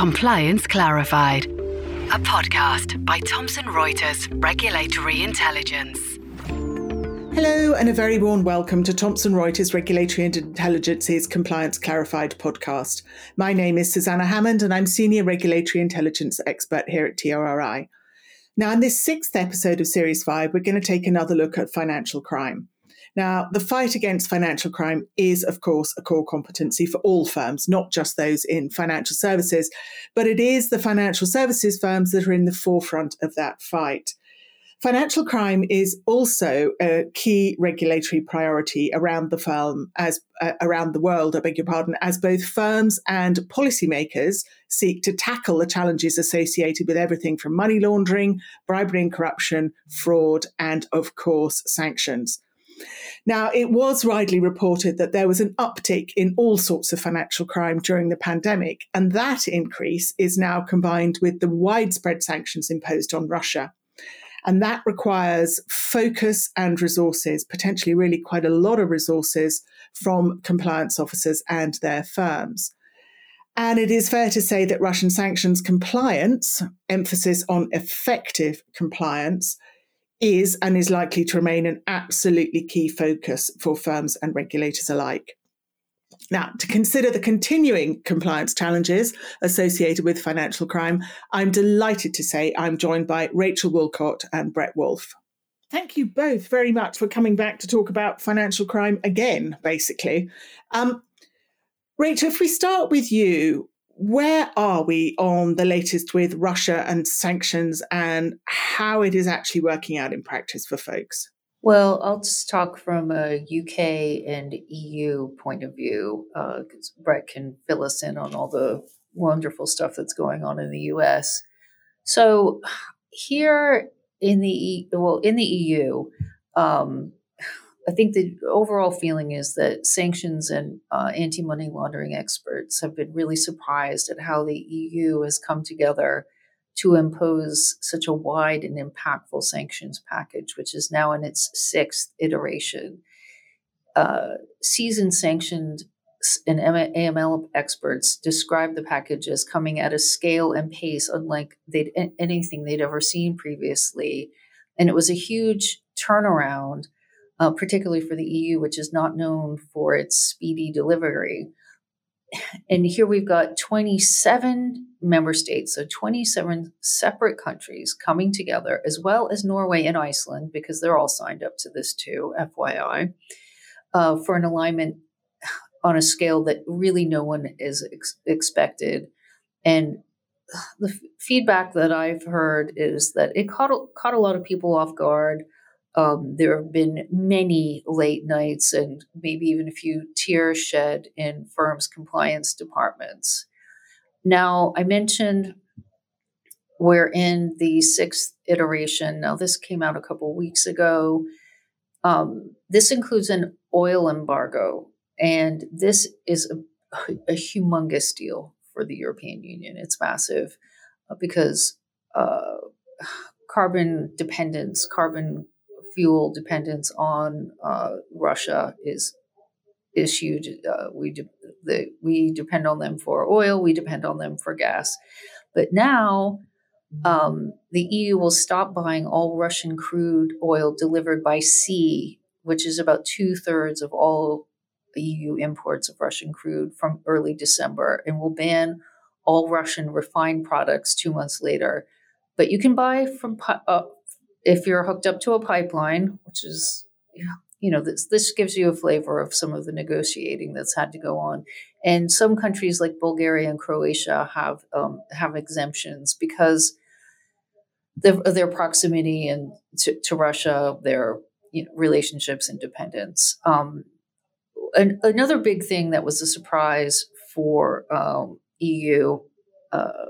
Compliance Clarified, a podcast by Thomson Reuters Regulatory Intelligence. Hello, and a very warm welcome to Thomson Reuters Regulatory and Intelligence's Compliance Clarified podcast. My name is Susannah Hammond, and I'm Senior Regulatory Intelligence Expert here at TRRI. Now, in this sixth episode of Series 5, we're going to take another look at financial crime. Now, the fight against financial crime is, of course, a core competency for all firms, not just those in financial services, but it is the financial services firms that are in the forefront of that fight. Financial crime is also a key regulatory priority around the firm as uh, around the world, I beg your pardon, as both firms and policymakers seek to tackle the challenges associated with everything from money laundering, bribery and corruption, fraud, and of course, sanctions. Now, it was widely reported that there was an uptick in all sorts of financial crime during the pandemic, and that increase is now combined with the widespread sanctions imposed on Russia. And that requires focus and resources, potentially really quite a lot of resources from compliance officers and their firms. And it is fair to say that Russian sanctions compliance, emphasis on effective compliance, is and is likely to remain an absolutely key focus for firms and regulators alike. Now, to consider the continuing compliance challenges associated with financial crime, I'm delighted to say I'm joined by Rachel Wolcott and Brett Wolfe. Thank you both very much for coming back to talk about financial crime again, basically. Um, Rachel, if we start with you, where are we on the latest with Russia and sanctions and how it is actually working out in practice for folks? Well, I'll just talk from a UK and EU point of view, because uh, Brett can fill us in on all the wonderful stuff that's going on in the US. So, here in the well in the EU, um, I think the overall feeling is that sanctions and uh, anti money laundering experts have been really surprised at how the EU has come together to impose such a wide and impactful sanctions package, which is now in its sixth iteration. Uh, seasoned sanctioned and AML experts describe the package as coming at a scale and pace unlike they'd, anything they'd ever seen previously. And it was a huge turnaround uh, particularly for the EU, which is not known for its speedy delivery. And here we've got 27 member states, so 27 separate countries coming together, as well as Norway and Iceland, because they're all signed up to this too, FYI, uh, for an alignment on a scale that really no one is ex- expected. And the f- feedback that I've heard is that it caught caught a lot of people off guard. Um, there have been many late nights and maybe even a few tears shed in firms' compliance departments. Now, I mentioned we're in the sixth iteration. Now, this came out a couple weeks ago. Um, this includes an oil embargo, and this is a, a, humongous deal for the European Union. It's massive uh, because uh, carbon dependence, carbon fuel dependence on uh, Russia is is huge. Uh, we de- the, we depend on them for oil. We depend on them for gas. But now um, the EU will stop buying all Russian crude oil delivered by sea, which is about two thirds of all EU imports of Russian crude from early December, and will ban all Russian refined products two months later. But you can buy from uh, if you're hooked up to a pipeline, which is, you know, this, this gives you a flavor of some of the negotiating that's had to go on. And some countries like Bulgaria and Croatia have um, have exemptions because of their proximity and to, to Russia, their you know, relationships and dependence. Um, an, another big thing that was a surprise for um, EU uh,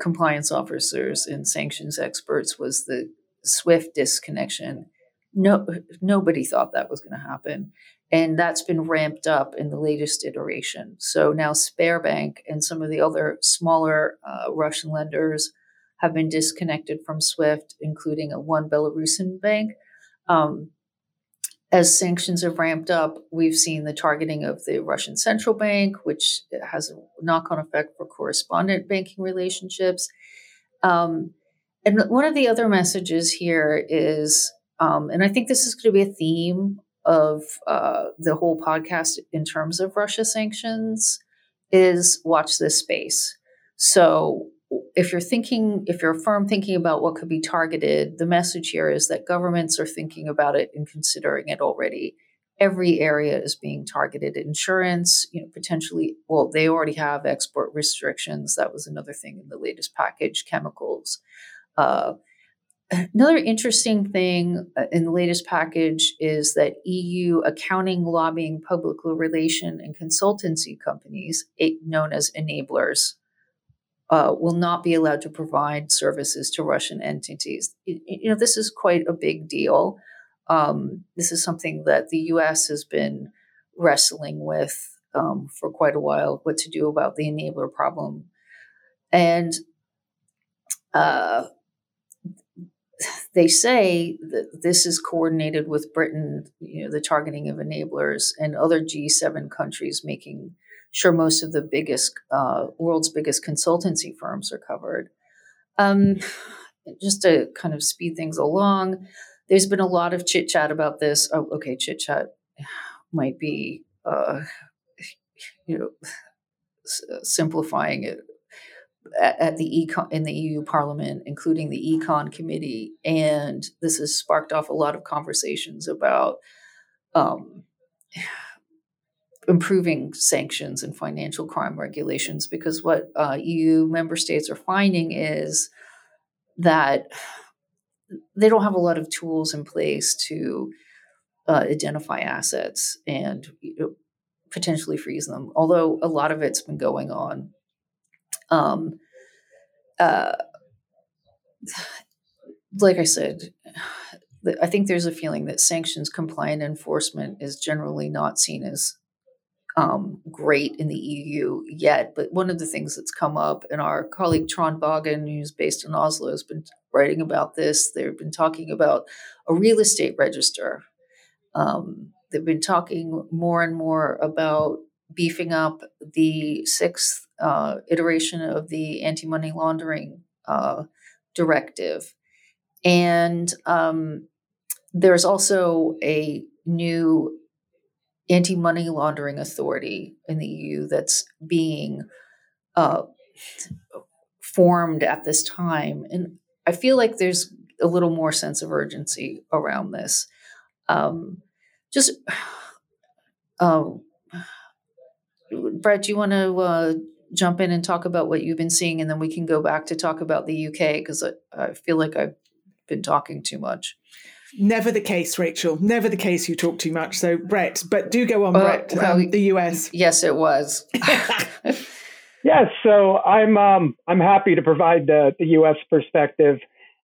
compliance officers and sanctions experts was the Swift disconnection. No, nobody thought that was going to happen. And that's been ramped up in the latest iteration. So now Sberbank and some of the other smaller uh, Russian lenders have been disconnected from SWIFT, including a one Belarusian bank. Um, as sanctions have ramped up, we've seen the targeting of the Russian central bank, which has a knock on effect for correspondent banking relationships. Um, and one of the other messages here is, um, and I think this is going to be a theme of uh, the whole podcast in terms of Russia sanctions, is watch this space. So if you're thinking, if you're a firm thinking about what could be targeted, the message here is that governments are thinking about it and considering it already. Every area is being targeted. Insurance, you know, potentially, well, they already have export restrictions. That was another thing in the latest package. Chemicals. Uh, another interesting thing uh, in the latest package is that EU accounting, lobbying, public relation, and consultancy companies, known as enablers, uh, will not be allowed to provide services to Russian entities. It, you know, this is quite a big deal. Um, this is something that the U.S. has been wrestling with um, for quite a while. What to do about the enabler problem, and uh, they say that this is coordinated with Britain. You know, the targeting of enablers and other G7 countries making sure most of the biggest, uh, world's biggest consultancy firms are covered. Um, just to kind of speed things along, there's been a lot of chit chat about this. Oh, okay, chit chat might be, uh, you know, simplifying it at, at the econ in the EU Parliament, including the Econ Committee, and this has sparked off a lot of conversations about um, improving sanctions and financial crime regulations because what uh, EU member states are finding is that they don't have a lot of tools in place to uh, identify assets and you know, potentially freeze them, although a lot of it's been going on. Um, uh, like I said, I think there's a feeling that sanctions compliant enforcement is generally not seen as um, great in the EU yet. But one of the things that's come up, and our colleague Trond Vagen, who's based in Oslo, has been writing about this. They've been talking about a real estate register. Um, they've been talking more and more about beefing up the sixth uh, iteration of the anti money laundering uh, directive. And um, there's also a new anti money laundering authority in the EU that's being uh, formed at this time. And I feel like there's a little more sense of urgency around this. Um, just, um, Brett, do you want to uh, jump in and talk about what you've been seeing, and then we can go back to talk about the UK because I, I feel like I've been talking too much. Never the case, Rachel. Never the case. You talk too much. So, Brett, but do go on, uh, Brett. Well, um, the US. Yes, it was. yes. So I'm um, I'm happy to provide the, the U.S. perspective.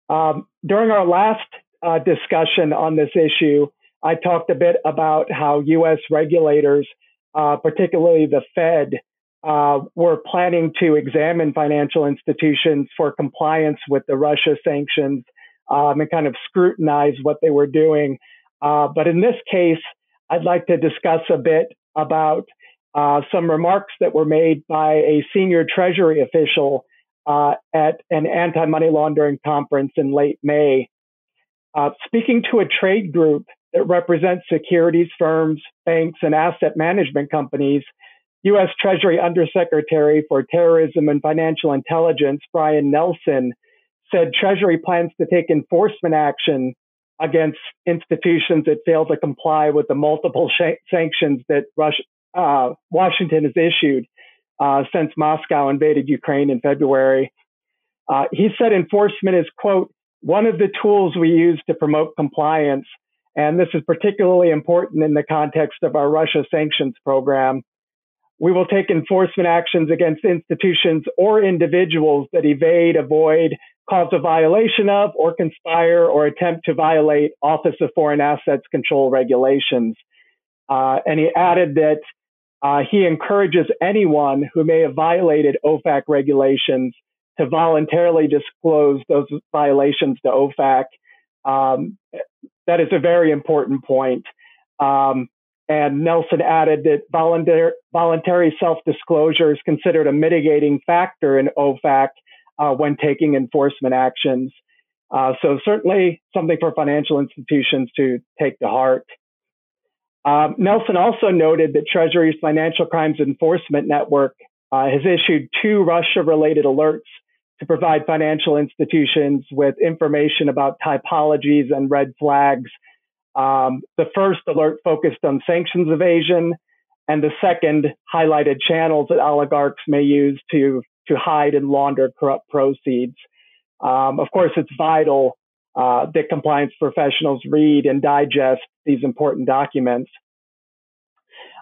Um, during our last uh, discussion on this issue, I talked a bit about how U.S. regulators, uh, particularly the Fed, uh, were planning to examine financial institutions for compliance with the Russia sanctions um, and kind of scrutinize what they were doing. Uh, but in this case, I'd like to discuss a bit about uh, some remarks that were made by a senior Treasury official uh, at an anti money laundering conference in late May. Uh, speaking to a trade group that represents securities firms, banks, and asset management companies, U.S. Treasury Undersecretary for Terrorism and Financial Intelligence, Brian Nelson, said Treasury plans to take enforcement action against institutions that fail to comply with the multiple sh- sanctions that Russia, uh, Washington has issued uh, since Moscow invaded Ukraine in February. Uh, he said enforcement is, quote, one of the tools we use to promote compliance. And this is particularly important in the context of our Russia sanctions program. We will take enforcement actions against institutions or individuals that evade, avoid, cause a violation of, or conspire or attempt to violate Office of Foreign Assets Control regulations. Uh, and he added that uh, he encourages anyone who may have violated OFAC regulations to voluntarily disclose those violations to OFAC. Um, that is a very important point. Um, and Nelson added that voluntary, voluntary self disclosure is considered a mitigating factor in OFAC uh, when taking enforcement actions. Uh, so, certainly something for financial institutions to take to heart. Um, Nelson also noted that Treasury's Financial Crimes Enforcement Network uh, has issued two Russia related alerts to provide financial institutions with information about typologies and red flags. Um, the first alert focused on sanctions evasion, and the second highlighted channels that oligarchs may use to, to hide and launder corrupt proceeds. Um, of course, it's vital uh, that compliance professionals read and digest these important documents.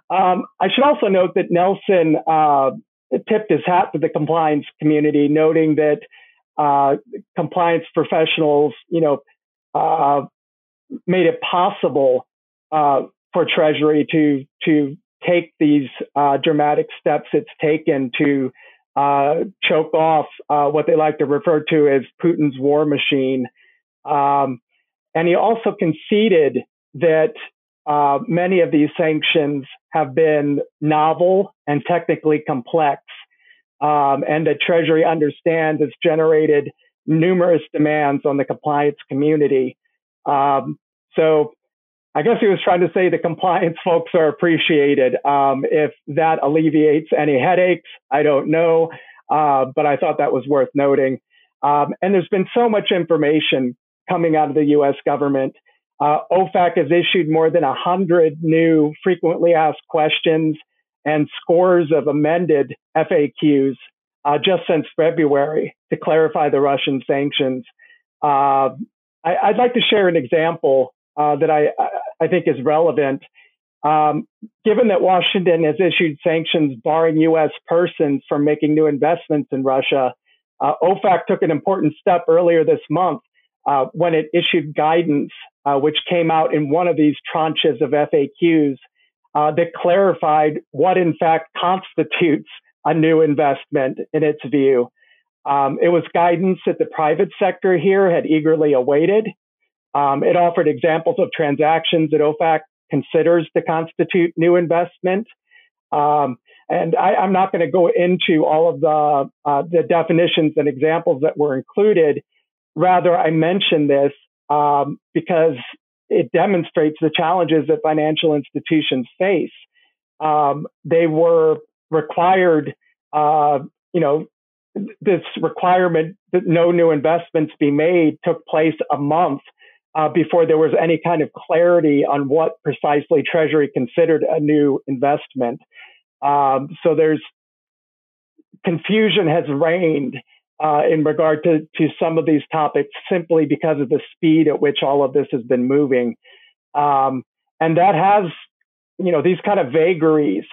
Um, I should also note that Nelson uh, tipped his hat to the compliance community, noting that uh, compliance professionals, you know, uh, made it possible uh, for Treasury to to take these uh, dramatic steps it's taken to choke off what they like to refer to as Putin's war machine. Um, and he also conceded that uh, many of these sanctions have been novel and technically complex, um, and the Treasury understands it's generated numerous demands on the compliance community. Um, so I guess he was trying to say the compliance folks are appreciated. Um, if that alleviates any headaches, I don't know, uh, but I thought that was worth noting. Um, and there's been so much information coming out of the U.S. government. Uh, OFAC has issued more than 100 new frequently asked questions and scores of amended FAQs uh, just since February to clarify the Russian sanctions. Uh, I, would like to share an example uh, that I, I think is relevant. Um, given that Washington has issued sanctions barring U.S. persons from making new investments in Russia, uh, OFAC took an important step earlier this month uh, when it issued guidance, uh, which came out in one of these tranches of FAQs uh, that clarified what in fact constitutes a new investment in its view. Um, it was guidance that the private sector here had eagerly awaited. Um, it offered examples of transactions that OFAC considers to constitute new investment. Um, and I, am not going to go into all of the, uh, the definitions and examples that were included. Rather, I mention this um, because it demonstrates the challenges that financial institutions face. Um, they were required, uh, you know, this requirement that no new investments be made took place a month uh, before there was any kind of clarity on what precisely Treasury considered a new investment. Um, so there's confusion has reigned uh, in regard to, to some of these topics simply because of the speed at which all of this has been moving. Um, and that has, you know, these kind of vagaries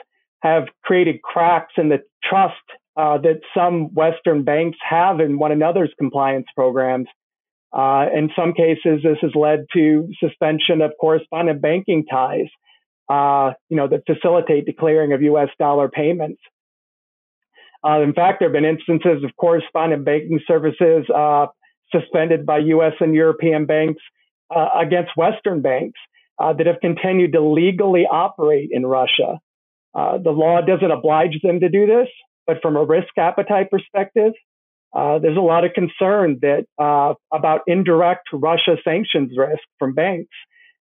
have created cracks in the trust uh, that some Western banks have in one another's compliance programs. Uh, in some cases, this has led to suspension of correspondent banking ties, uh, you know, that facilitate the clearing of U.S. dollar payments. Uh, in fact, there have been instances of correspondent banking services uh, suspended by U.S. and European banks uh, against Western banks uh, that have continued to legally operate in Russia. Uh, the law doesn't oblige them to do this, but from a risk appetite perspective, uh, there's a lot of concern that about indirect Russia sanctions risk from banks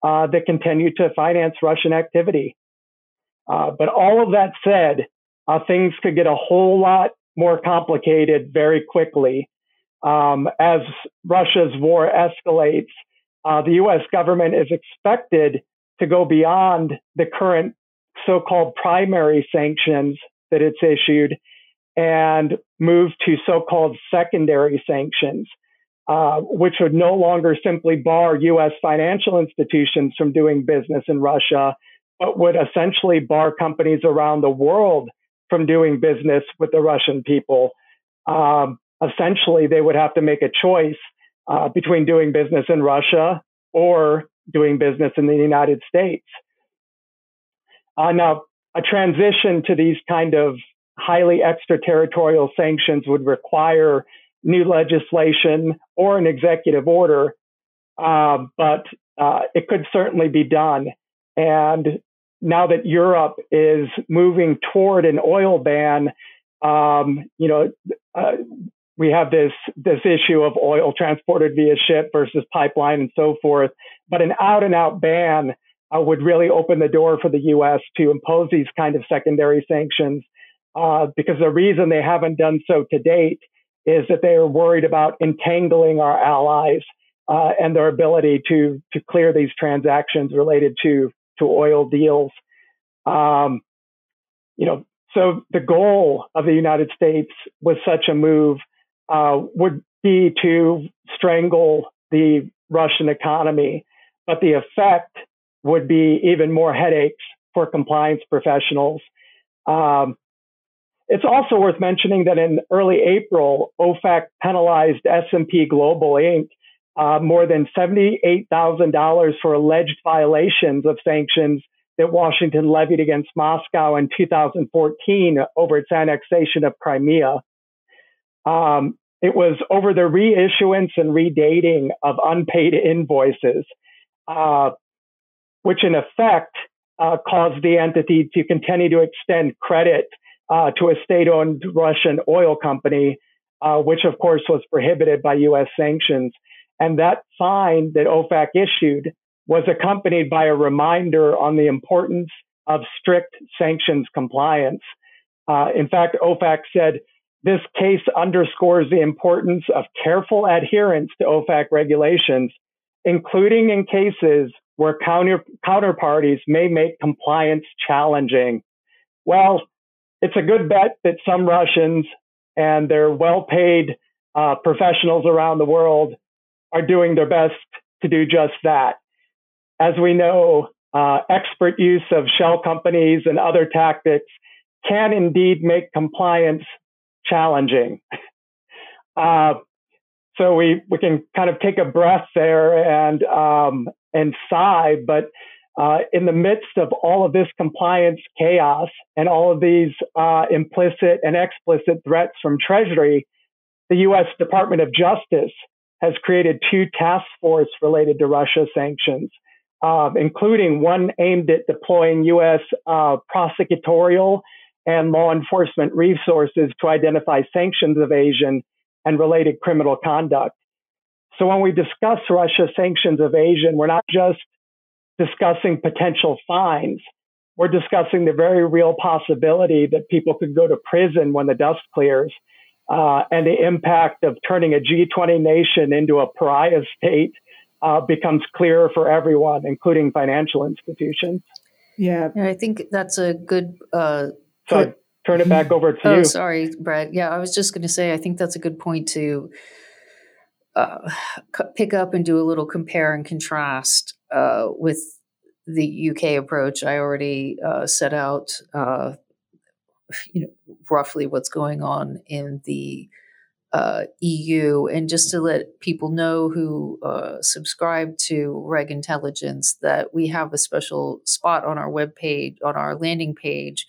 that continue to finance Russian activity. but all of that said, uh, things could get a whole lot more complicated very quickly. Um, as Russia's war escalates, uh, the US government is expected to go beyond the current so called primary sanctions that it's issued and move to so called secondary sanctions, uh, which would no longer simply bar US financial institutions from doing business in Russia, but would essentially bar companies around the world from doing business with the Russian people. Um, essentially, they would have to make a choice uh, between doing business in Russia or doing business in the United States. Uh, now, a transition to these kind of highly extraterritorial sanctions would require new legislation or an executive order, uh, but uh, it could certainly be done. And now that Europe is moving toward an oil ban, um, you know, uh, we have this this issue of oil transported via ship versus pipeline and so forth. But an out and out ban uh, would really open the door for the U.S. to impose these kind of secondary sanctions. Uh, because the reason they haven't done so to date is that they are worried about entangling our allies uh, and their ability to to clear these transactions related to to oil deals. Um, you know, so the goal of the United States with such a move uh, would be to strangle the Russian economy, but the effect would be even more headaches for compliance professionals. Um, it's also worth mentioning that in early April, OFAC penalized S&P Global Inc. Uh, more than $78,000 for alleged violations of sanctions that Washington levied against Moscow in 2014 over its annexation of Crimea. Um, it was over the reissuance and redating of unpaid invoices, uh, which in effect uh, caused the entity to continue to extend credit uh, to a state owned Russian oil company, uh, which of course was prohibited by US sanctions. And that fine that OFAC issued was accompanied by a reminder on the importance of strict sanctions compliance. Uh, in fact, OFAC said this case underscores the importance of careful adherence to OFAC regulations, including in cases where counter, counterparties may make compliance challenging. Well, it's a good bet that some Russians and their well paid uh, professionals around the world are doing their best to do just that. As we know, uh, expert use of shell companies and other tactics can indeed make compliance challenging. Uh, so we, we can kind of take a breath there and, um, and sigh, but uh, in the midst of all of this compliance chaos and all of these uh, implicit and explicit threats from Treasury, the U.S. Department of Justice has created two task force related to Russia sanctions, uh, including one aimed at deploying U.S. Uh, prosecutorial and law enforcement resources to identify sanctions evasion and related criminal conduct. So when we discuss Russia sanctions evasion, we're not just discussing potential fines. We're discussing the very real possibility that people could go to prison when the dust clears, uh, and the impact of turning a G20 nation into a pariah state uh, becomes clearer for everyone, including financial institutions. Yeah, I think that's a good. Uh, so I turn it back over to oh, you. sorry, Brad. Yeah, I was just going to say, I think that's a good point to uh, pick up and do a little compare and contrast uh, with the UK approach, I already uh, set out, uh, you know, roughly what's going on in the uh, EU, and just to let people know who uh, subscribe to Reg Intelligence that we have a special spot on our web page, on our landing page,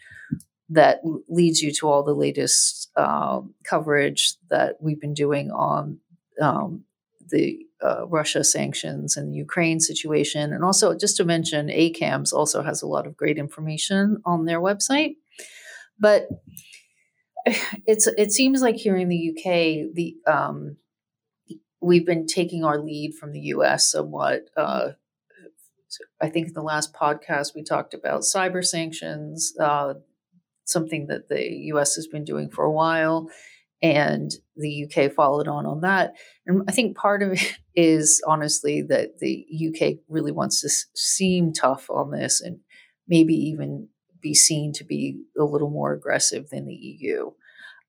that leads you to all the latest um, coverage that we've been doing on um, the uh, Russia sanctions and the Ukraine situation. And also, just to mention, ACAMS also has a lot of great information on their website. But it's it seems like here in the UK, the um, we've been taking our lead from the US somewhat. Uh, I think in the last podcast we talked about cyber sanctions, uh, something that the US has been doing for a while and the UK followed on on that. And I think part of it is honestly that the UK really wants to seem tough on this and maybe even be seen to be a little more aggressive than the EU.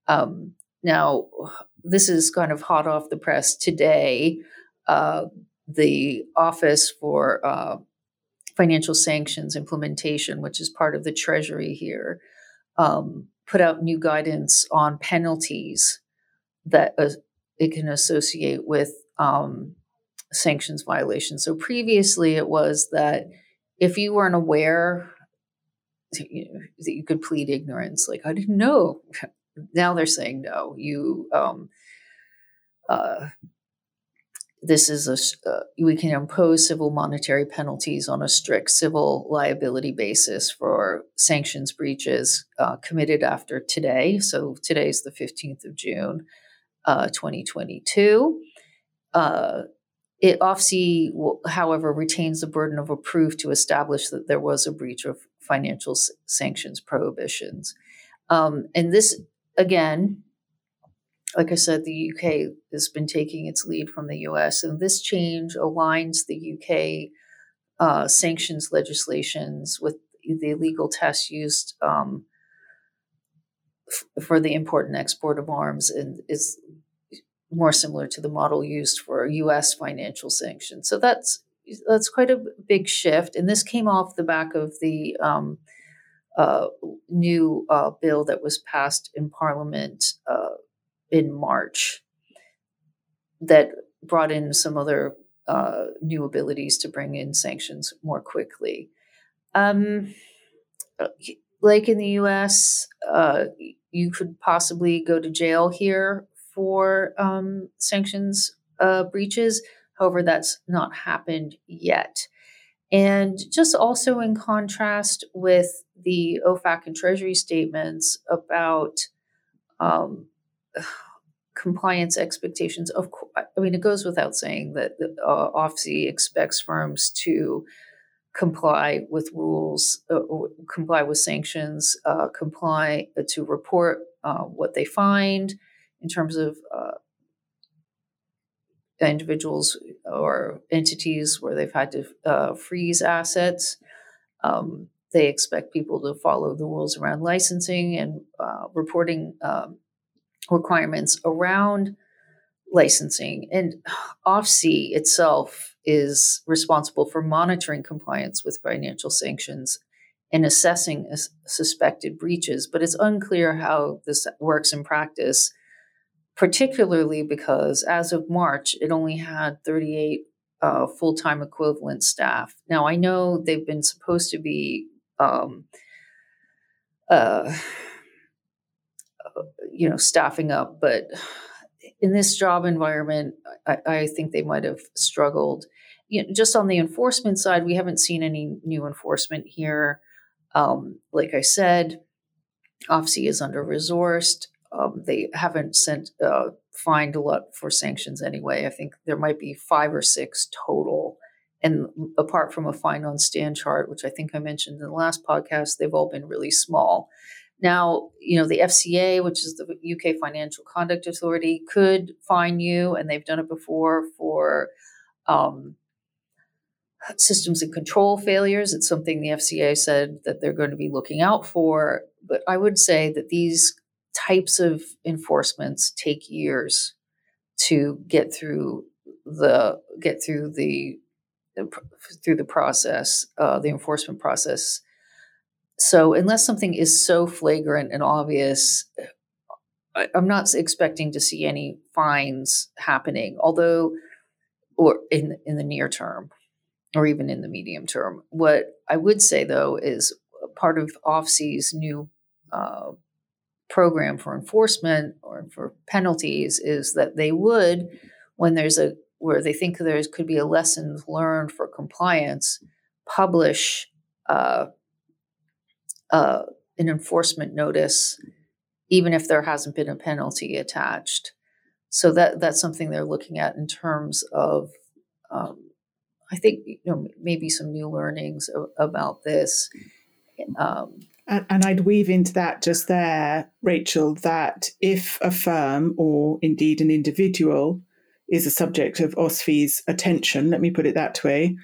Um, now, this is kind of hot off the press today. Uh, the Office for uh, Financial Sanctions Implementation, which is part of the Treasury here, um, put out new guidance on penalties that uh, it can associate with um, sanctions violations. So previously, it was that if you weren't aware you know, that you could plead ignorance, like I didn't know. Now they're saying no. You um, uh, this is a uh, we can impose civil monetary penalties on a strict civil liability basis for sanctions breaches uh, committed after today. So today is the fifteenth of June, uh, twenty twenty two. Uh, it OFSI, however, retains the burden of proof to establish that there was a breach of financial s- sanctions prohibitions. Um, and this, again, like I said, the UK has been taking its lead from the US, and this change aligns the UK uh, sanctions legislations with the legal tests used um, f- for the import and export of arms, and is more similar to the model used for U.S. financial sanctions. So that's that's quite a big shift, and this came off the back of the um, uh, new uh, bill that was passed in Parliament uh, in March that brought in some other uh, new abilities to bring in sanctions more quickly. Um, like in the U.S., uh, you could possibly go to jail here for um, sanctions uh, breaches. However, that's not happened yet. And just also in contrast with the OFAC and Treasury statements about um, compliance expectations, of course, I mean, it goes without saying that the uh, OFSI expects firms to comply with rules, uh, comply with sanctions, uh, comply to report uh, what they find, in terms of uh, individuals or entities where they've had to uh, freeze assets. Um, they expect people to follow the rules around licensing and uh, reporting um, requirements around licensing. And OFSI itself is responsible for monitoring compliance with financial sanctions and assessing suspected breaches. But it's unclear how this works in practice particularly because as of March, it only had 38 uh, full time equivalent staff. Now, I know they've been supposed to be. Um, uh, you know, staffing up, but in this job environment, I, I think they might have struggled. You know, just on the enforcement side, we haven't seen any new enforcement here. Um, like I said, OFSI is under resourced. Um, they haven't sent uh, fined a lot for sanctions anyway. I think there might be five or six total. And apart from a fine on stand chart, which I think I mentioned in the last podcast, they've all been really small. Now, you know, the FCA, which is the UK Financial Conduct Authority, could fine you, and they've done it before for um, systems and control failures. It's something the FCA said that they're going to be looking out for. But I would say that these types of enforcements take years to get through the get through the through the process, uh, the enforcement process. So unless something is so flagrant and obvious, I, I'm not expecting to see any fines happening. Although, or in in the near term, or even in the medium term. What I would say though is part of OFSI's new uh, program for enforcement or for penalties is that they would, when there's a where they think there could be a lessons learned for compliance, publish uh, uh, an enforcement notice, even if there hasn't been a penalty attached. So that that's something they're looking at in terms of, um, I think you know maybe some new learnings about this. Um, and, and I'd weave into that just there, Rachel, that if a firm or indeed an individual is a subject of OSFI's attention, let me put it that way,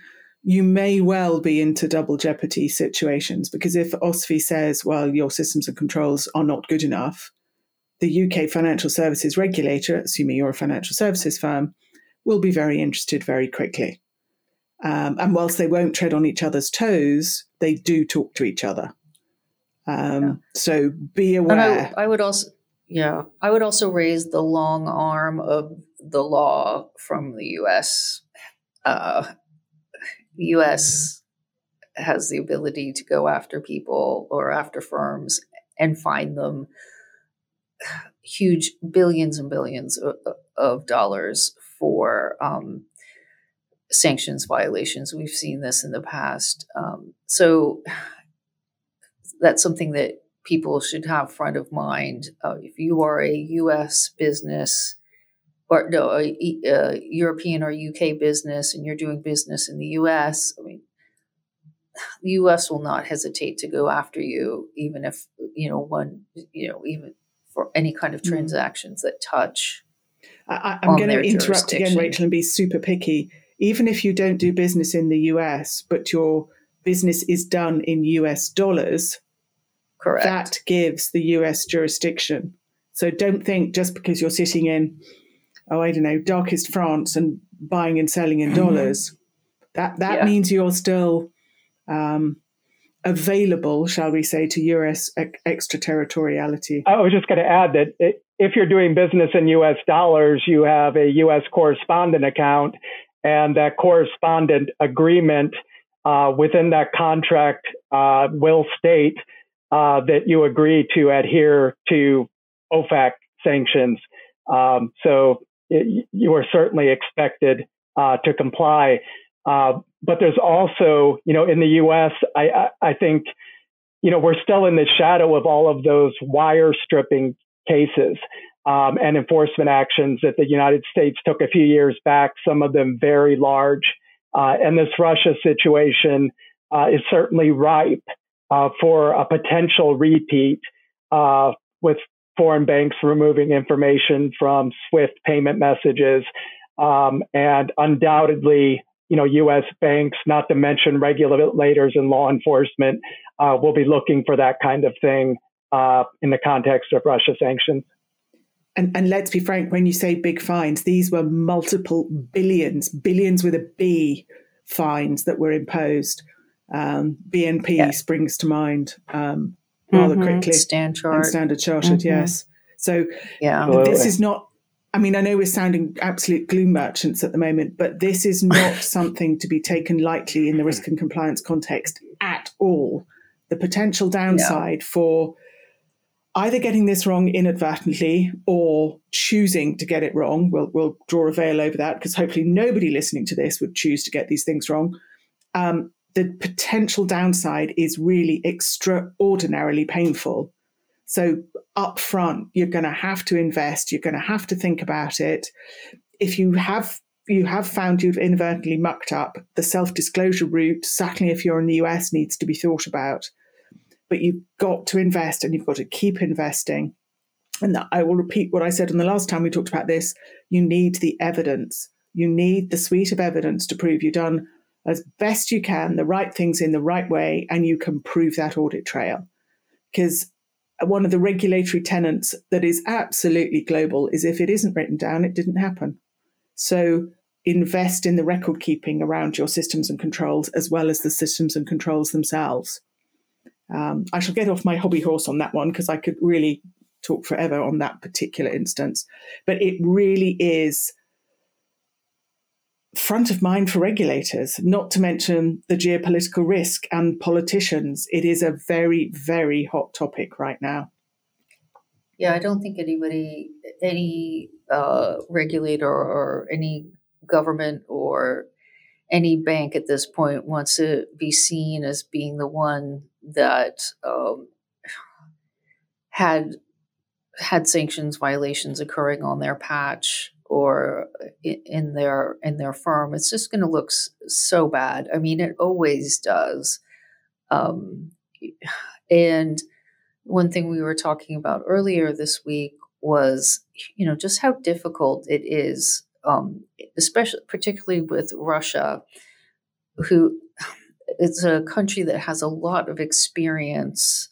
you may well be into double jeopardy situations because if OSFI says, well, your systems and controls are not good enough, the UK financial services regulator, assuming you're a financial services firm, will be very interested very quickly. Um, and whilst they won't tread on each other's toes, they do talk to each other. Um, yeah. So be aware. I, I, would also, yeah, I would also raise the long arm of the law from the U.S. Uh, the U.S. has the ability to go after people or after firms and find them huge billions and billions of, of dollars for um, sanctions violations. We've seen this in the past. Um, so that's something that people should have front of mind. Uh, if you are a U.S. business or no, a, a, European or UK business, and you're doing business in the U.S., I mean, the U.S. will not hesitate to go after you, even if you know one, you know, even for any kind of mm. transactions mm. that touch. I, am going to interrupt again, Rachel, and be super picky. Even if you don't do business in the US, but your business is done in US dollars, Correct. That gives the US jurisdiction. So don't think just because you're sitting in, oh, I don't know, darkest France and buying and selling in mm-hmm. dollars, that that yeah. means you're still um, available, shall we say, to US ex- extraterritoriality. I was just going to add that it, if you're doing business in US dollars, you have a US correspondent account, and that correspondent agreement uh, within that contract uh, will state uh, that you agree to adhere to OFAC sanctions. Um, so it, you are certainly expected uh, to comply. Uh, but there's also, you know, in the U.S., I, I, I, think, you know, we're still in the shadow of all of those wire stripping cases um, and enforcement actions that the United States took a few years back, some of them very large. Uh, and this Russia situation uh, is certainly ripe uh, for a potential repeat uh, with foreign banks removing information from SWIFT payment messages. Um, and undoubtedly, you know, U.S. banks, not to mention regulators and law enforcement, uh, will be looking for that kind of thing uh, in the context of Russia sanctions. And, and let's be frank, when you say big fines, these were multiple billions, billions with a B fines that were imposed. Um, BNP yeah. springs to mind um, rather mm-hmm. quickly. Stand Chart. Standard Chartered, mm-hmm. yes. So yeah. this is not, I mean, I know we're sounding absolute gloom merchants at the moment, but this is not something to be taken lightly in the risk and compliance context at all. The potential downside no. for either getting this wrong inadvertently or choosing to get it wrong, we'll, we'll draw a veil over that because hopefully nobody listening to this would choose to get these things wrong. Um, the potential downside is really extraordinarily painful. So, up front, you're going to have to invest, you're going to have to think about it. If you have you have found you've inadvertently mucked up, the self disclosure route, certainly if you're in the US, needs to be thought about. But you've got to invest and you've got to keep investing. And I will repeat what I said on the last time we talked about this. You need the evidence. You need the suite of evidence to prove you've done as best you can the right things in the right way and you can prove that audit trail. Because one of the regulatory tenets that is absolutely global is if it isn't written down, it didn't happen. So invest in the record keeping around your systems and controls as well as the systems and controls themselves. Um, I shall get off my hobby horse on that one because I could really talk forever on that particular instance. But it really is front of mind for regulators, not to mention the geopolitical risk and politicians. It is a very, very hot topic right now. Yeah, I don't think anybody, any uh, regulator or any government or any bank at this point wants to be seen as being the one that um, had had sanctions violations occurring on their patch or in their in their firm it's just going to look so bad. I mean it always does. Um, and one thing we were talking about earlier this week was you know just how difficult it is um, especially particularly with russia who it's a country that has a lot of experience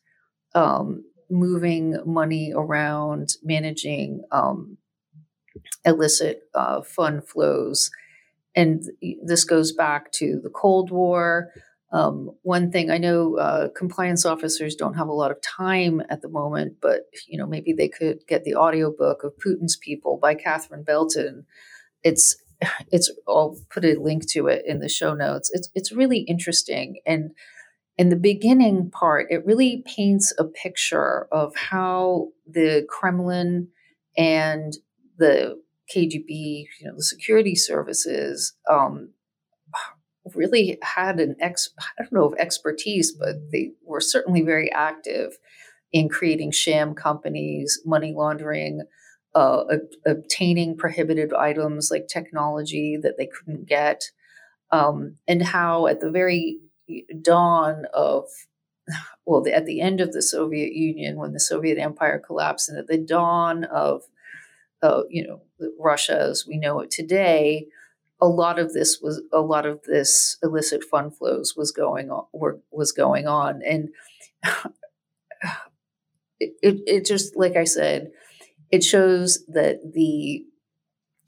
um, moving money around managing um, illicit uh, fund flows. And this goes back to the Cold War. Um, one thing I know uh, compliance officers don't have a lot of time at the moment, but you know maybe they could get the audiobook of Putin's People by Catherine Belton. It's it's I'll put a link to it in the show notes. It's it's really interesting and in the beginning part, it really paints a picture of how the Kremlin and the KGB, you know, the security services, um, really had an ex I don't know if expertise, but they were certainly very active in creating sham companies, money laundering, uh, obtaining prohibited items like technology that they couldn't get, um, and how at the very dawn of well, the, at the end of the Soviet Union, when the Soviet Empire collapsed, and at the dawn of, uh, you know, Russia as we know it today, a lot of this was a lot of this illicit fund flows was going on were, was going on, and it, it, it just like I said, it shows that the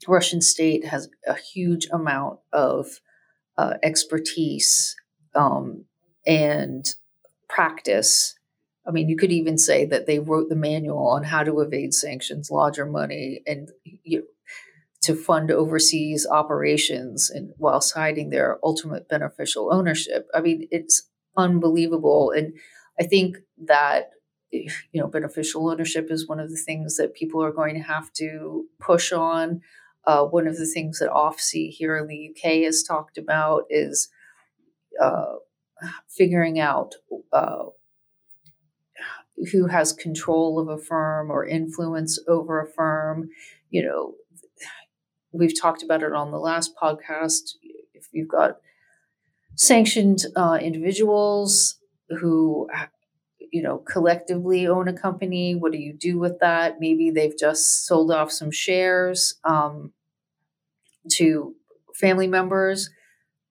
Russian state has a huge amount of uh, expertise um, and practice. I mean, you could even say that they wrote the manual on how to evade sanctions, launder money, and you know, to fund overseas operations, and whilst hiding their ultimate beneficial ownership. I mean, it's unbelievable, and I think that you know beneficial ownership is one of the things that people are going to have to push on. Uh, one of the things that OFSI here in the UK has talked about is uh, figuring out uh, who has control of a firm or influence over a firm. You know, we've talked about it on the last podcast. If you've got sanctioned uh, individuals who you know collectively own a company what do you do with that maybe they've just sold off some shares um, to family members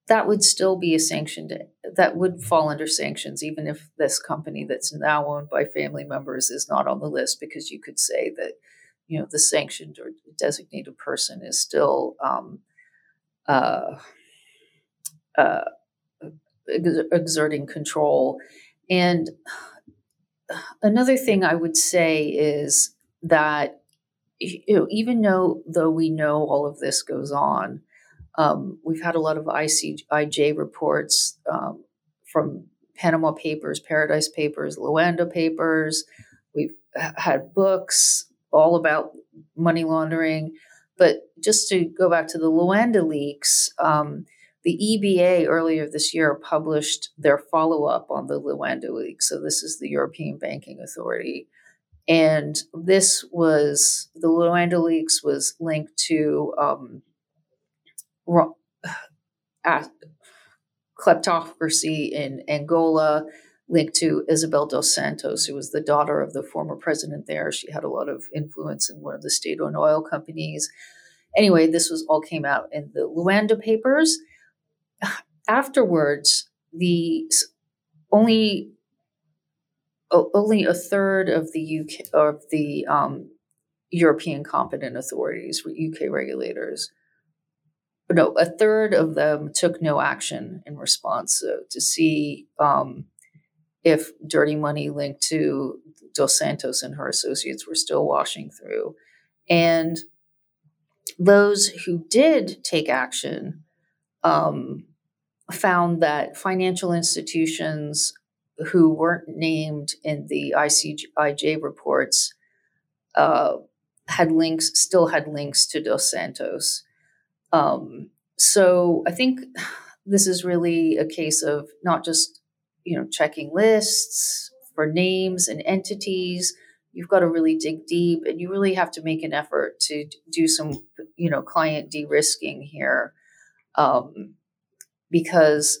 that would still be a sanctioned that would fall under sanctions even if this company that's now owned by family members is not on the list because you could say that you know the sanctioned or designated person is still um, uh, uh, exerting control. And another thing i would say is that you know even though though we know all of this goes on um, we've had a lot of ICIJ reports um, from Panama Papers, Paradise Papers, Luanda Papers. We've had books all about money laundering. But just to go back to the Luanda leaks, um, the EBA earlier this year published their follow up on the Luanda leaks. So, this is the European Banking Authority. And this was the Luanda leaks was linked to um, kleptocracy in Angola, linked to Isabel dos Santos, who was the daughter of the former president there. She had a lot of influence in one of the state owned oil companies. Anyway, this was all came out in the Luanda papers. Afterwards, the only only a third of the UK of the um, European competent authorities, UK regulators, no, a third of them took no action in response so to see um, if dirty money linked to Dos Santos and her associates were still washing through. And those who did take action um, found that financial institutions who weren't named in the ICIJ reports uh, had links, still had links to Dos Santos. Um, so I think this is really a case of not just you know checking lists for names and entities. You've got to really dig deep, and you really have to make an effort to do some you know client de-risking here, um, because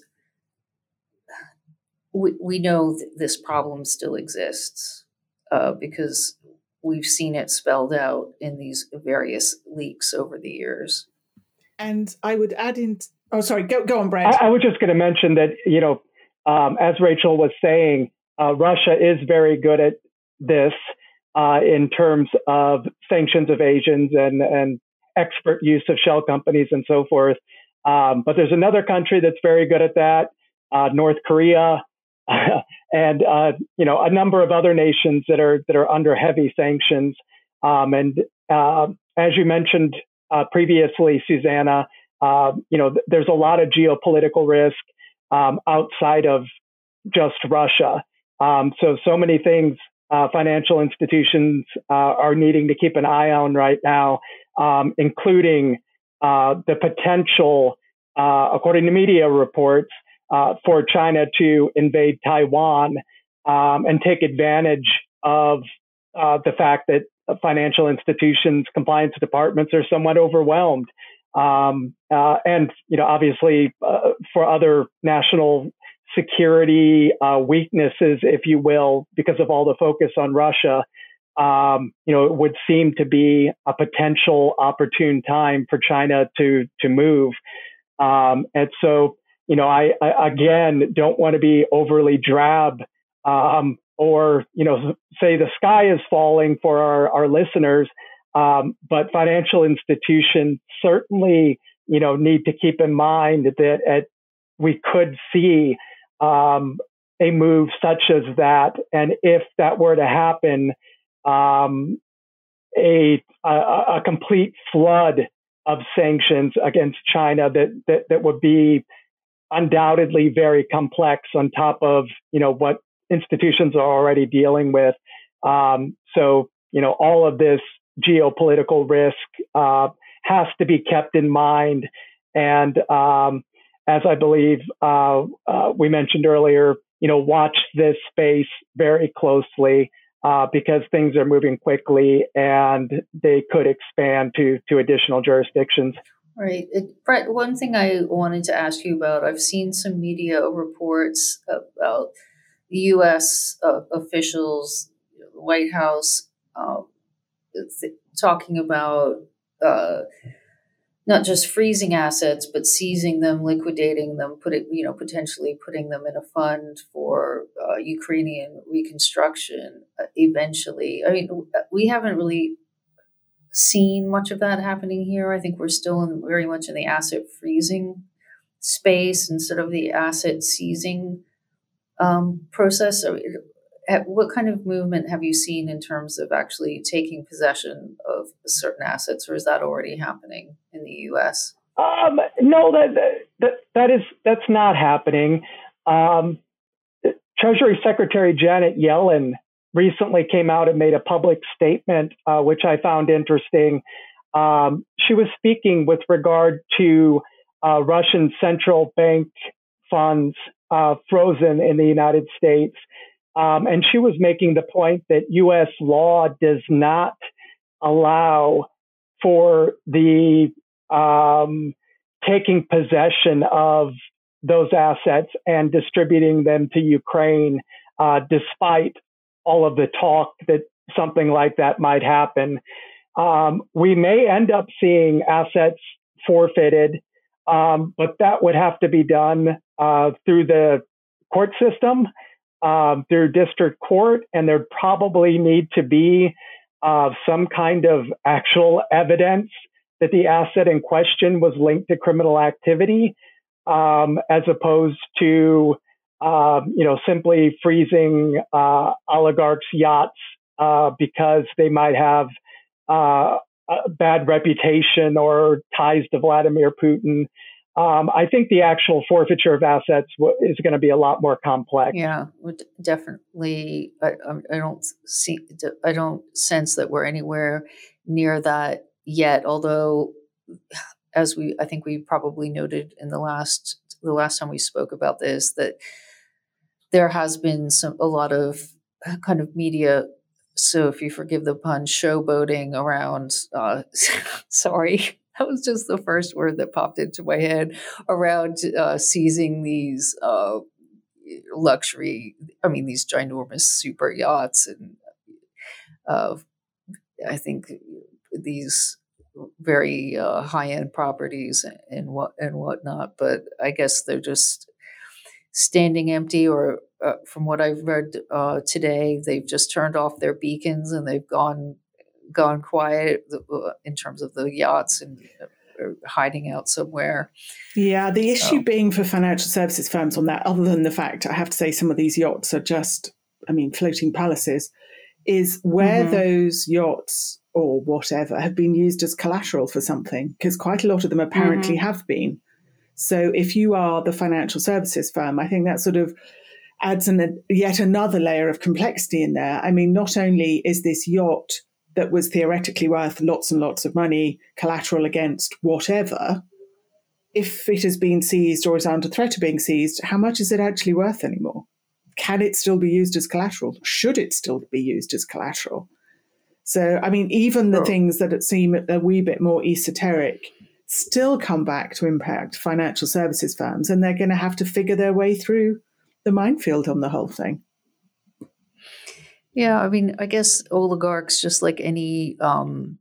we we know that this problem still exists uh, because we've seen it spelled out in these various leaks over the years. And I would add in. Oh, sorry. Go go on, Brad. I, I was just going to mention that you know, um, as Rachel was saying, uh, Russia is very good at this uh, in terms of sanctions evasions and and expert use of shell companies and so forth. Um, but there's another country that's very good at that, uh, North Korea, and uh, you know a number of other nations that are that are under heavy sanctions. Um, and uh, as you mentioned uh, previously, Susannah, uh, you know, th- there's a lot of geopolitical risk um, outside of just Russia. Um, so, so many things uh, financial institutions uh, are needing to keep an eye on right now. um, including uh, the potential, uh, according to media reports, for China to invade Taiwan um, and take advantage of the fact that financial institutions, compliance departments are somewhat overwhelmed. Um, uh, and, you know, obviously uh, for other national security uh, weaknesses, if you will, because of all the focus on Russia, um, you know, it would seem to be a potential opportune time for China to to move. Um, and so, you know, I, I again don't want to be overly drab um, or you know say the sky is falling for our, our listeners um, but financial institutions certainly you know need to keep in mind that at, we could see um, a move such as that. And if that were to happen um, a, a, a complete flood of sanctions against China that, that that would be undoubtedly very complex on top of you know what institutions are already dealing with. Um, so, you know, all of this geopolitical risk uh, has to be kept in mind. And um, as I believe uh, uh, we mentioned earlier, you know, watch this space very closely uh, because things are moving quickly and they could expand to to additional jurisdictions. Right. It, Brett, one thing I wanted to ask you about, I've seen some media reports about U.S. Uh, officials, White House, um, th- talking about uh, not just freezing assets, but seizing them, liquidating them, put it, you know, potentially putting them in a fund for uh, Ukrainian reconstruction. Uh, eventually, I mean, we haven't really seen much of that happening here. I think we're still in, very much in the asset freezing space instead of the asset seizing um, process? What kind of movement have you seen in terms of actually taking possession of certain assets, or is that already happening in the U.S.? Um, no, that, that that is that's not happening. Um, Treasury Secretary Janet Yellen recently came out and made a public statement, uh, which I found interesting. Um, she was speaking with regard to uh, Russian central bank funds uh, frozen in the United States. Um, and she was making the point that U.S. law does not allow for the um, taking possession of those assets and distributing them to Ukraine, uh, despite all of the talk that something like that might happen. Um, we may end up seeing assets forfeited um, but that would have to be done uh, through the court system, um, through district court, and there'd probably need to be uh, some kind of actual evidence that the asset in question was linked to criminal activity, um, as opposed to um, you know simply freezing uh, oligarchs' yachts uh, because they might have uh, a bad reputation or ties to Vladimir Putin. Um, I think the actual forfeiture of assets is going to be a lot more complex. Yeah, definitely. I, I don't see. I don't sense that we're anywhere near that yet. Although, as we, I think we probably noted in the last the last time we spoke about this that there has been some a lot of kind of media so if you forgive the pun, showboating around. Uh, sorry, that was just the first word that popped into my head around uh, seizing these uh, luxury. I mean, these ginormous super yachts, and uh, I think these very uh, high end properties and what and whatnot. But I guess they're just standing empty or uh, from what I've read uh, today, they've just turned off their beacons and they've gone gone quiet uh, in terms of the yachts and uh, hiding out somewhere. Yeah, the issue so. being for financial services firms on that, other than the fact I have to say some of these yachts are just, I mean, floating palaces, is where mm-hmm. those yachts or whatever have been used as collateral for something, because quite a lot of them apparently mm-hmm. have been. So if you are the financial services firm, I think that sort of adds an, yet another layer of complexity in there. I mean, not only is this yacht that was theoretically worth lots and lots of money, collateral against whatever, if it has been seized or is under threat of being seized, how much is it actually worth anymore? Can it still be used as collateral? Should it still be used as collateral? So, I mean, even the things that seem a wee bit more esoteric still come back to impact financial services firms, and they're going to have to figure their way through the minefield on the whole thing. Yeah, I mean, I guess oligarchs, just like any um,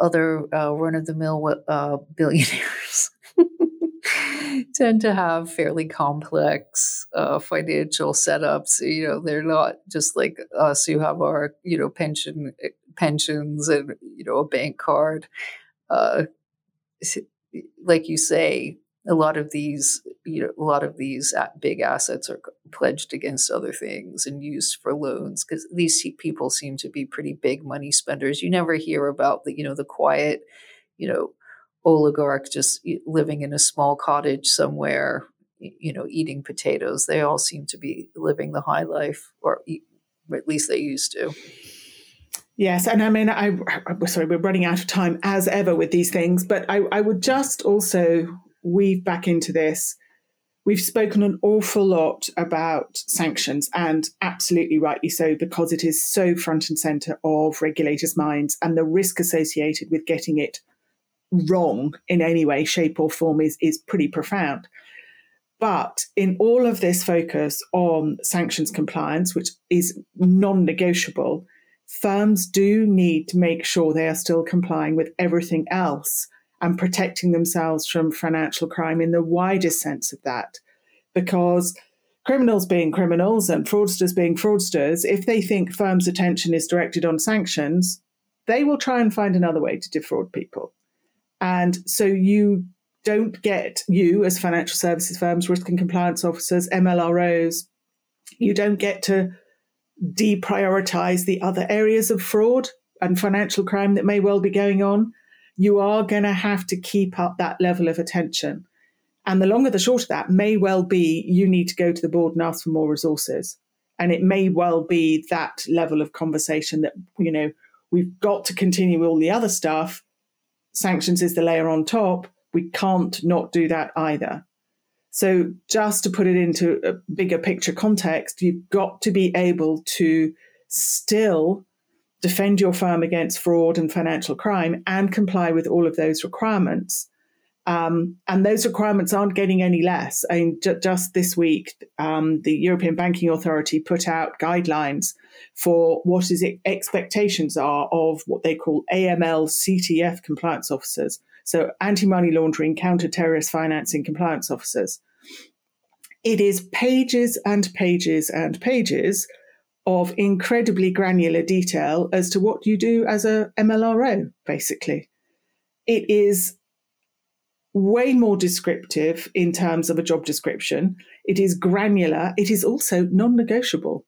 other uh, run of the mill uh, billionaires, tend to have fairly complex uh, financial setups. You know, they're not just like us who have our you know pension eh, pensions and you know a bank card. Uh, like you say, a lot of these you know a lot of these big assets are pledged against other things and used for loans because these people seem to be pretty big money spenders. You never hear about the you know the quiet you know oligarch just living in a small cottage somewhere you know eating potatoes. They all seem to be living the high life or at least they used to. Yes, and I mean, I sorry, we're running out of time as ever with these things, but I, I would just also weave back into this. We've spoken an awful lot about sanctions, and absolutely rightly so, because it is so front and center of regulators' minds, and the risk associated with getting it wrong in any way, shape, or form is, is pretty profound. But in all of this focus on sanctions compliance, which is non negotiable, firms do need to make sure they are still complying with everything else and protecting themselves from financial crime in the widest sense of that. Because criminals being criminals and fraudsters being fraudsters, if they think firms' attention is directed on sanctions, they will try and find another way to defraud people. And so you don't get, you as financial services firms, risk and compliance officers, MLROs, you don't get to deprioritize the other areas of fraud and financial crime that may well be going on you are going to have to keep up that level of attention. And the longer the short of that may well be you need to go to the board and ask for more resources. And it may well be that level of conversation that, you know, we've got to continue all the other stuff. Sanctions is the layer on top. We can't not do that either. So, just to put it into a bigger picture context, you've got to be able to still defend your firm against fraud and financial crime and comply with all of those requirements. Um, and those requirements aren't getting any less. I mean, j- just this week, um, the European Banking Authority put out guidelines for what is it, expectations are of what they call AML CTF compliance officers. So, anti money laundering, counter terrorist financing compliance officers. It is pages and pages and pages of incredibly granular detail as to what you do as a MLRO, basically. It is way more descriptive in terms of a job description. It is granular. It is also non negotiable.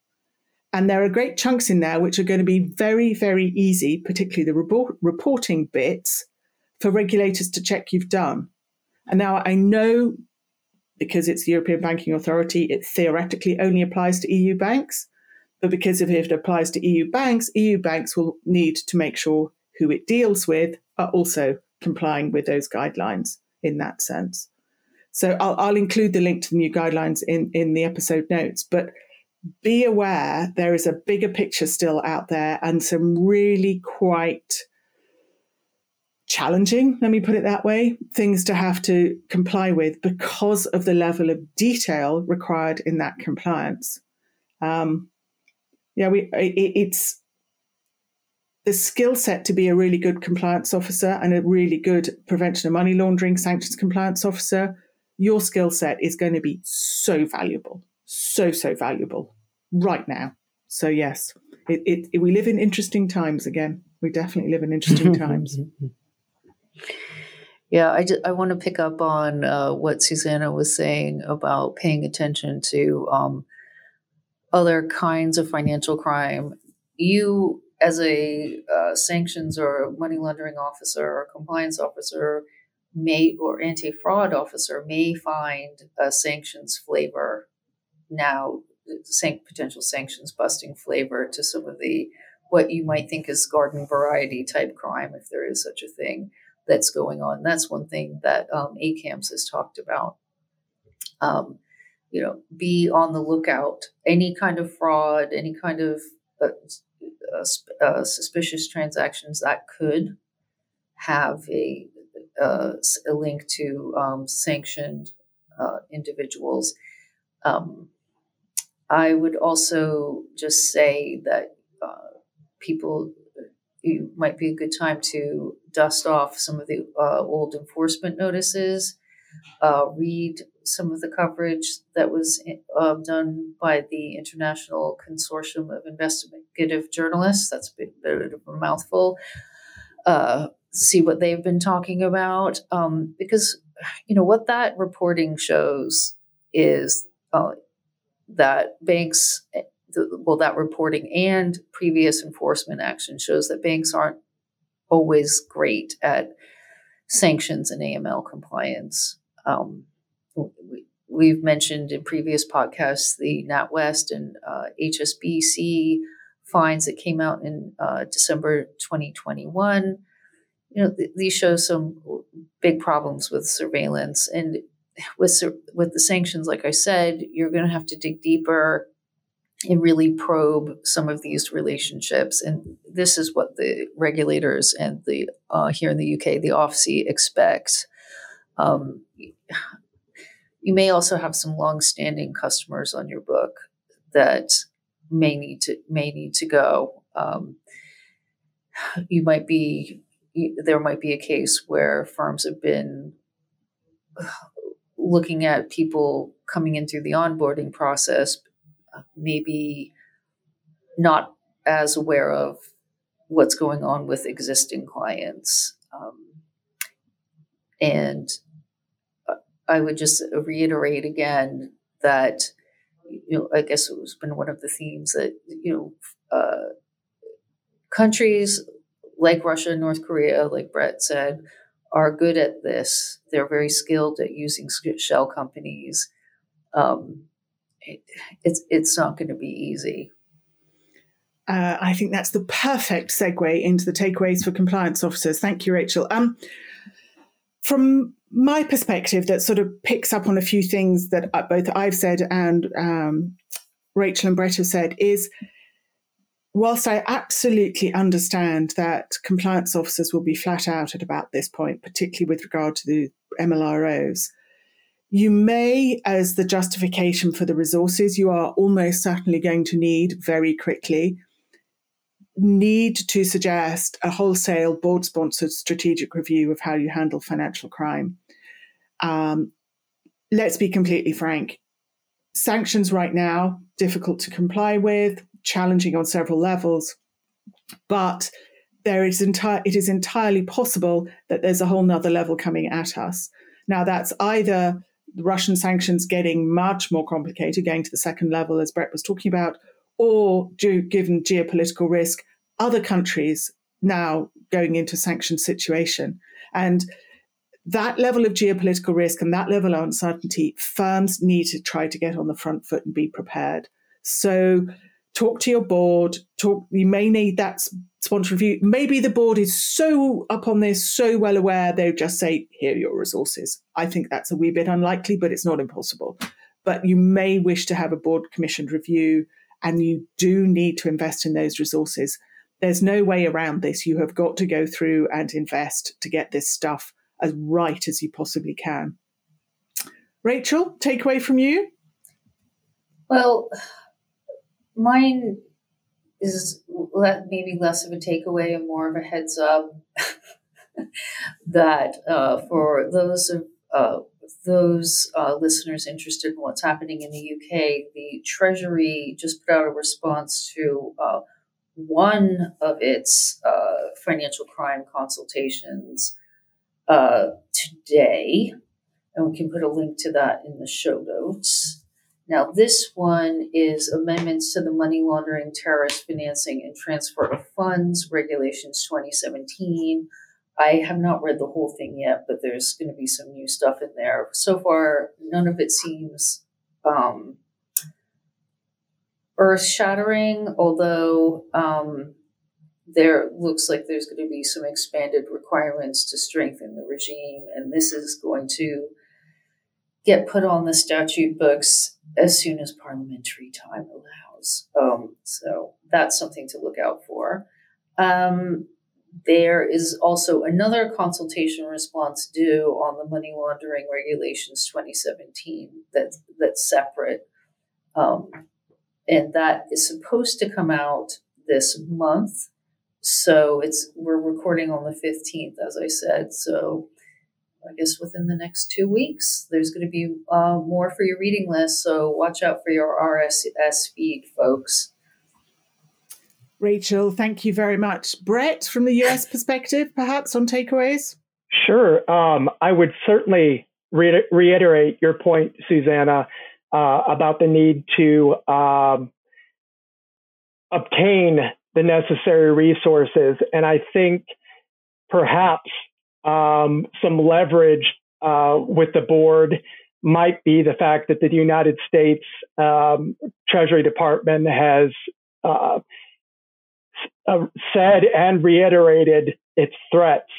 And there are great chunks in there which are going to be very, very easy, particularly the report, reporting bits, for regulators to check you've done. And now I know because it's the European Banking Authority, it theoretically only applies to EU banks. But because if it applies to EU banks, EU banks will need to make sure who it deals with are also complying with those guidelines in that sense. So I'll, I'll include the link to the new guidelines in, in the episode notes. But be aware there is a bigger picture still out there and some really quite challenging, let me put it that way, things to have to comply with because of the level of detail required in that compliance. Um, yeah, we it, it's the skill set to be a really good compliance officer and a really good prevention of money laundering sanctions compliance officer. Your skill set is going to be so valuable, so so valuable right now. So yes, it, it, it we live in interesting times again. We definitely live in interesting times. Yeah, I, just, I want to pick up on uh, what Susannah was saying about paying attention to um, other kinds of financial crime, you as a uh, sanctions or money laundering officer or compliance officer may or anti-fraud officer may find a sanctions flavor now potential sanctions busting flavor to some of the what you might think is garden variety type crime, if there is such a thing that's going on. That's one thing that um, ACAMS has talked about. Um, you know, be on the lookout. Any kind of fraud, any kind of uh, uh, uh, suspicious transactions that could have a, uh, a link to um, sanctioned uh, individuals. Um, I would also just say that uh, people, it might be a good time to dust off some of the old enforcement notices, read some of the coverage that was uh, done by the International Consortium of Investigative Journalists. That's a bit, bit of a mouthful. Uh, see what they've been talking about. Um, because, you know, what that reporting shows is uh, that banks, well, that reporting and previous enforcement action shows that banks aren't always great at sanctions and AML compliance. Um, we've mentioned in previous podcasts the NatWest and uh, HSBC fines that came out in uh, December 2021. You know, th- these show some big problems with surveillance, and with with the sanctions, like I said, you're going to have to dig deeper and really probe some of these relationships. And this is what the regulators and the uh, here in the UK, the OFSI expects. Um, you may also have some long-standing customers on your book that may need to may need to go. Um, you might be there might be a case where firms have been looking at people coming in through the onboarding process, maybe not as aware of what's going on with existing clients. Um, and I would just reiterate again that you know I guess it has been one of the themes that you know uh, countries like Russia and North Korea, like Brett said, are good at this. They're very skilled at using shell companies. Um, it, it's it's not going to be easy. Uh, I think that's the perfect segue into the takeaways for compliance officers. Thank you, Rachel. Um, from my perspective that sort of picks up on a few things that both I've said and um, Rachel and Brett have said is whilst I absolutely understand that compliance officers will be flat out at about this point, particularly with regard to the MLROs, you may, as the justification for the resources you are almost certainly going to need very quickly, need to suggest a wholesale board sponsored strategic review of how you handle financial crime. Um, let's be completely frank. Sanctions right now, difficult to comply with, challenging on several levels, but there is enti- it is entirely possible that there's a whole nother level coming at us. Now, that's either Russian sanctions getting much more complicated, going to the second level, as Brett was talking about, or given geopolitical risk, other countries now going into sanctioned situation. And that level of geopolitical risk and that level of uncertainty, firms need to try to get on the front foot and be prepared. So talk to your board, talk you may need that sponsor review. Maybe the board is so up on this, so well aware, they'll just say, here are your resources. I think that's a wee bit unlikely, but it's not impossible. But you may wish to have a board commissioned review and you do need to invest in those resources. There's no way around this. You have got to go through and invest to get this stuff as right as you possibly can. Rachel, takeaway from you? Well, mine is maybe less of a takeaway and more of a heads up that uh, for those of uh, those uh, listeners interested in what's happening in the UK, the Treasury just put out a response to uh, one of its uh, financial crime consultations uh, today, and we can put a link to that in the show notes. Now, this one is amendments to the Money Laundering, Terrorist Financing, and Transfer of Funds Regulations 2017. I have not read the whole thing yet, but there's going to be some new stuff in there. So far, none of it seems um, earth shattering, although um, there looks like there's going to be some expanded requirements to strengthen the regime, and this is going to get put on the statute books as soon as parliamentary time allows. Um, so that's something to look out for. Um, there is also another consultation response due on the money laundering regulations 2017 that, that's separate. Um, and that is supposed to come out this month. So it's we're recording on the 15th, as I said. So I guess within the next two weeks, there's going to be uh, more for your reading list. So watch out for your RSS feed, folks. Rachel, thank you very much. Brett, from the US perspective, perhaps on takeaways? Sure. Um, I would certainly re- reiterate your point, Susannah, uh, about the need to um, obtain the necessary resources. And I think perhaps um, some leverage uh, with the board might be the fact that the United States um, Treasury Department has uh, uh, said and reiterated its threats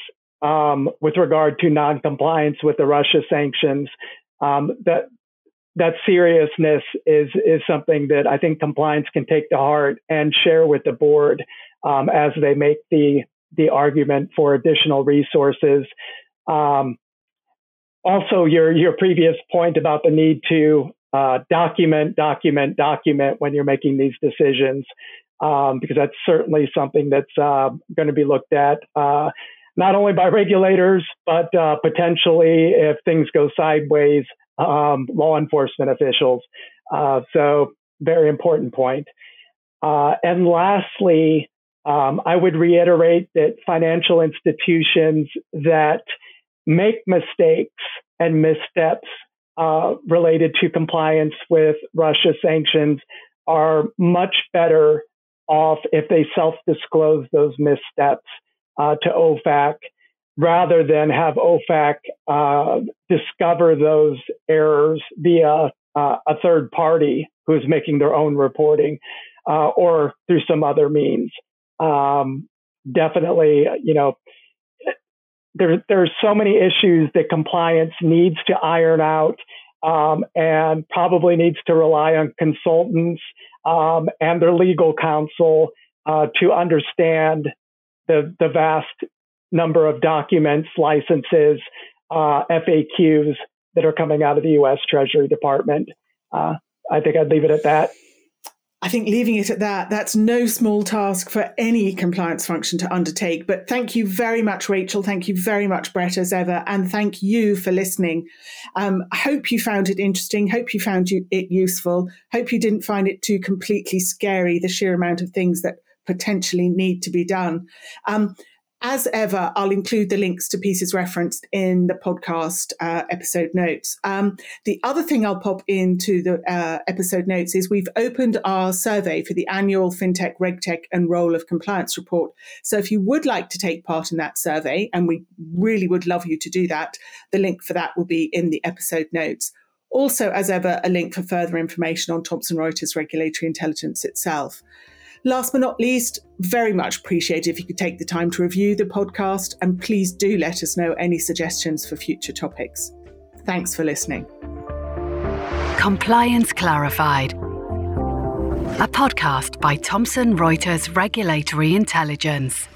um, with regard to noncompliance with the Russia sanctions. Um, that that seriousness is is something that I think compliance can take to heart and share with the board um, as they make the the argument for additional resources. Um, also, your your previous point about the need to uh, document, document, document when you're making these decisions, um, because that's certainly something that's uh, going to be looked at uh, not only by regulators but uh, potentially if things go sideways, um, law enforcement officials. Uh, so, very important point. Uh, and lastly, um, I would reiterate that financial institutions that make mistakes and missteps uh, related to compliance with Russia sanctions are much better off if they self disclose those missteps uh, to OFAC rather than have OFAC uh, discover those errors via uh, a third party who's making their own reporting uh, or through some other means. Um, definitely, you know, there, there's so many issues that compliance needs to iron out um, and probably needs to rely on consultants um, and their legal counsel uh, to understand the, the vast number of documents, licenses, uh, FAQs that are coming out of the U.S. Treasury Department. Uh, I think I'd leave it at that. I think leaving it at that, that's no small task for any compliance function to undertake. But thank you very much, Rachel. Thank you very much, Brett, as ever. And thank you for listening. Um, I hope you found it interesting. Hope you found you, it useful. Hope you didn't find it too completely scary, the sheer amount of things that potentially need to be done. Um, as ever, I'll include the links to pieces referenced in the podcast uh, episode notes. Um, the other thing I'll pop into the uh, episode notes is we've opened our survey for the annual FinTech, RegTech, and Role of Compliance report. So if you would like to take part in that survey, and we really would love you to do that, the link for that will be in the episode notes. Also, as ever, a link for further information on Thomson Reuters regulatory intelligence itself. Last but not least, very much appreciate if you could take the time to review the podcast and please do let us know any suggestions for future topics. Thanks for listening. Compliance Clarified, a podcast by Thomson Reuters Regulatory Intelligence.